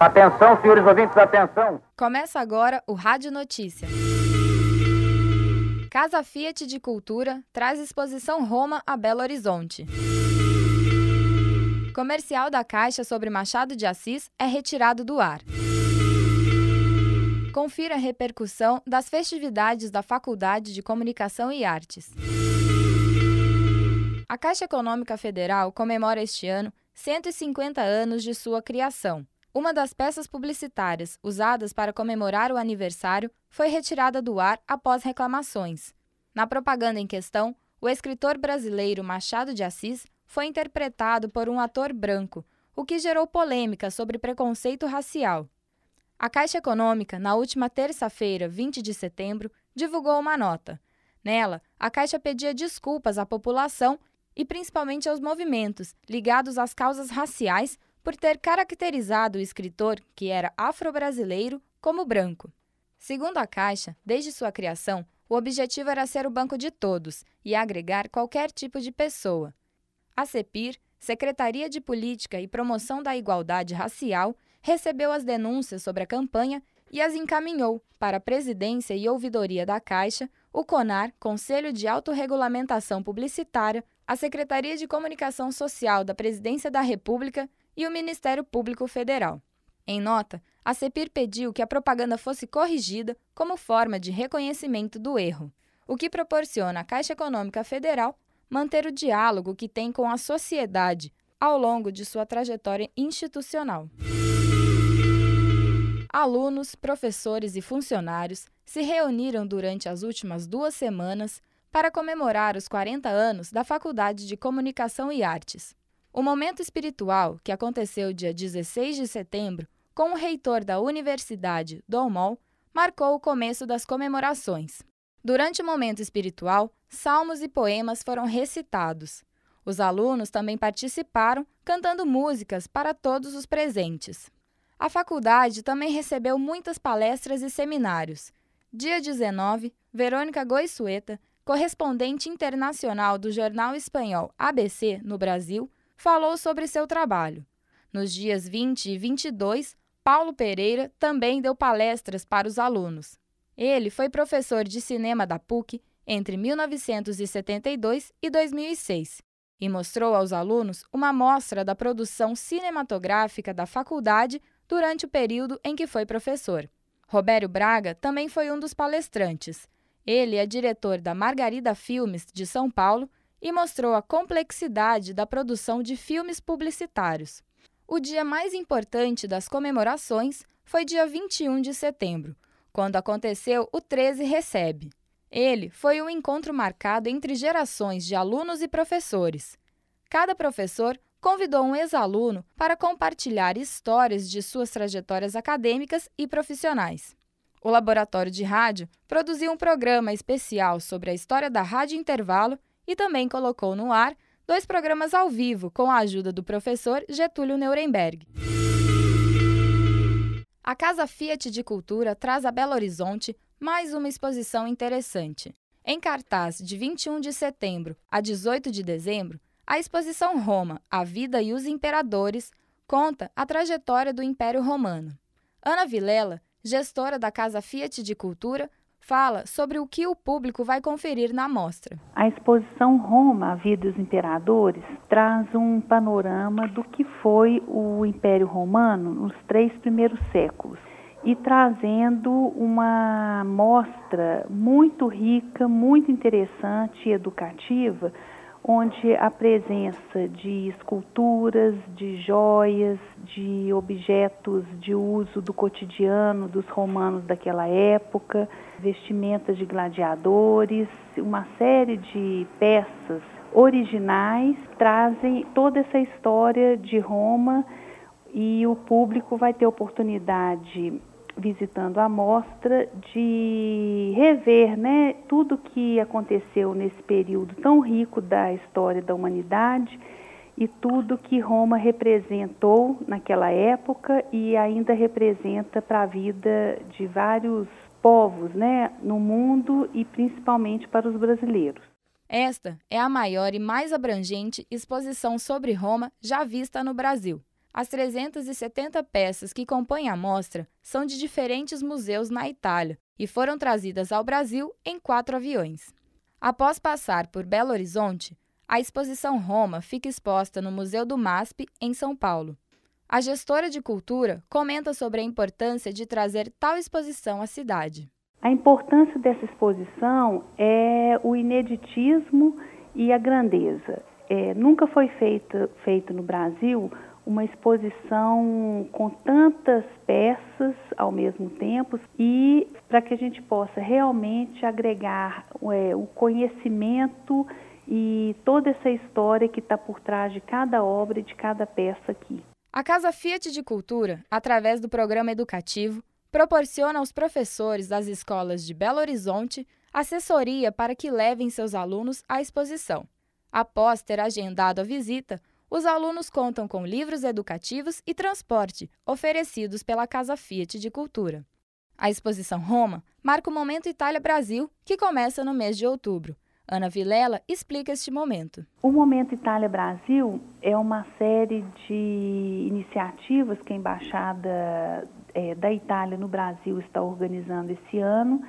Atenção, senhores ouvintes, atenção. Começa agora o Rádio Notícia. Casa Fiat de Cultura traz exposição Roma a Belo Horizonte. Comercial da Caixa sobre Machado de Assis é retirado do ar. Confira a repercussão das festividades da Faculdade de Comunicação e Artes. A Caixa Econômica Federal comemora este ano 150 anos de sua criação. Uma das peças publicitárias usadas para comemorar o aniversário foi retirada do ar após reclamações. Na propaganda em questão, o escritor brasileiro Machado de Assis foi interpretado por um ator branco, o que gerou polêmica sobre preconceito racial. A Caixa Econômica, na última terça-feira, 20 de setembro, divulgou uma nota. Nela, a Caixa pedia desculpas à população e principalmente aos movimentos ligados às causas raciais por ter caracterizado o escritor, que era afro-brasileiro, como branco. Segundo a Caixa, desde sua criação, o objetivo era ser o banco de todos e agregar qualquer tipo de pessoa. A CEPIR, Secretaria de Política e Promoção da Igualdade Racial, recebeu as denúncias sobre a campanha e as encaminhou para a Presidência e Ouvidoria da Caixa, o CONAR, Conselho de Autorregulamentação Publicitária, a Secretaria de Comunicação Social da Presidência da República e o Ministério Público Federal. Em nota, a CEPIR pediu que a propaganda fosse corrigida como forma de reconhecimento do erro, o que proporciona à Caixa Econômica Federal manter o diálogo que tem com a sociedade ao longo de sua trajetória institucional. Alunos, professores e funcionários se reuniram durante as últimas duas semanas para comemorar os 40 anos da Faculdade de Comunicação e Artes. O momento espiritual, que aconteceu dia 16 de setembro, com o reitor da Universidade, Domol, marcou o começo das comemorações. Durante o momento espiritual, salmos e poemas foram recitados. Os alunos também participaram, cantando músicas para todos os presentes. A faculdade também recebeu muitas palestras e seminários. Dia 19, Verônica Goiçueta, correspondente internacional do jornal espanhol ABC no Brasil, falou sobre seu trabalho. Nos dias 20 e 22, Paulo Pereira também deu palestras para os alunos. Ele foi professor de cinema da PUC entre 1972 e 2006 e mostrou aos alunos uma amostra da produção cinematográfica da faculdade durante o período em que foi professor. Robério Braga também foi um dos palestrantes. Ele é diretor da Margarida Filmes de São Paulo e mostrou a complexidade da produção de filmes publicitários. O dia mais importante das comemorações foi dia 21 de setembro, quando aconteceu o 13 Recebe. Ele foi um encontro marcado entre gerações de alunos e professores. Cada professor convidou um ex-aluno para compartilhar histórias de suas trajetórias acadêmicas e profissionais. O Laboratório de Rádio produziu um programa especial sobre a história da Rádio Intervalo e também colocou no ar dois programas ao vivo com a ajuda do professor Getúlio Nuremberg. A Casa Fiat de Cultura traz a Belo Horizonte mais uma exposição interessante. Em cartaz de 21 de setembro a 18 de dezembro, a exposição Roma, a Vida e os Imperadores conta a trajetória do Império Romano. Ana Vilela, gestora da Casa Fiat de Cultura, fala sobre o que o público vai conferir na mostra. A exposição Roma, a Vida dos Imperadores, traz um panorama do que foi o Império Romano nos três primeiros séculos e trazendo uma mostra muito rica, muito interessante e educativa onde a presença de esculturas, de joias, de objetos de uso do cotidiano dos romanos daquela época, vestimentas de gladiadores, uma série de peças originais trazem toda essa história de Roma e o público vai ter oportunidade visitando a mostra, de rever né, tudo que aconteceu nesse período tão rico da história da humanidade e tudo que Roma representou naquela época e ainda representa para a vida de vários povos né, no mundo e principalmente para os brasileiros. Esta é a maior e mais abrangente exposição sobre Roma já vista no Brasil. As 370 peças que compõem a mostra são de diferentes museus na Itália e foram trazidas ao Brasil em quatro aviões. Após passar por Belo Horizonte, a exposição Roma fica exposta no Museu do MASP, em São Paulo. A gestora de cultura comenta sobre a importância de trazer tal exposição à cidade. A importância dessa exposição é o ineditismo e a grandeza. É, nunca foi feita, feito no Brasil uma exposição com tantas peças ao mesmo tempo e para que a gente possa realmente agregar é, o conhecimento e toda essa história que está por trás de cada obra e de cada peça aqui. A Casa Fiat de Cultura, através do programa educativo, proporciona aos professores das escolas de Belo Horizonte assessoria para que levem seus alunos à exposição. Após ter agendado a visita, os alunos contam com livros educativos e transporte oferecidos pela Casa Fiat de Cultura. A exposição Roma marca o Momento Itália-Brasil, que começa no mês de outubro. Ana Vilela explica este momento. O Momento Itália Brasil é uma série de iniciativas que a Embaixada é, da Itália no Brasil está organizando esse ano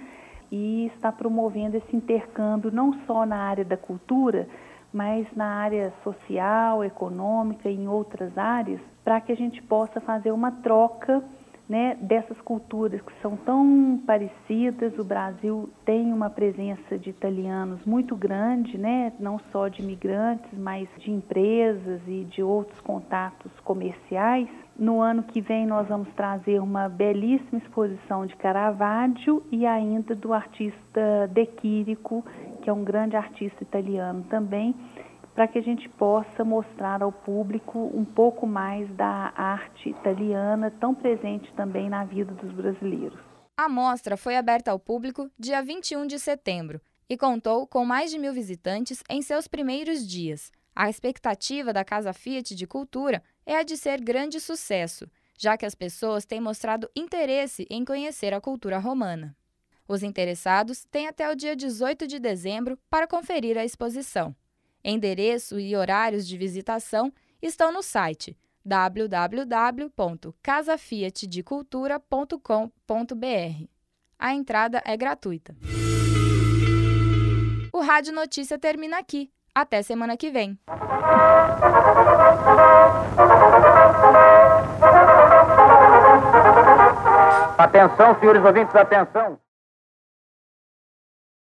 e está promovendo esse intercâmbio não só na área da cultura, mas na área social, econômica e em outras áreas, para que a gente possa fazer uma troca né, dessas culturas que são tão parecidas. O Brasil tem uma presença de italianos muito grande, né, não só de imigrantes, mas de empresas e de outros contatos comerciais. No ano que vem nós vamos trazer uma belíssima exposição de Caravaggio e ainda do artista De Chirico, que é um grande artista italiano também para que a gente possa mostrar ao público um pouco mais da arte italiana, tão presente também na vida dos brasileiros. A mostra foi aberta ao público dia 21 de setembro e contou com mais de mil visitantes em seus primeiros dias. A expectativa da Casa Fiat de Cultura é a de ser grande sucesso, já que as pessoas têm mostrado interesse em conhecer a cultura romana. Os interessados têm até o dia 18 de dezembro para conferir a exposição. Endereço e horários de visitação estão no site www.casafiatdecultura.com.br. A entrada é gratuita. O Rádio Notícia termina aqui. Até semana que vem. Atenção, senhores ouvintes, atenção.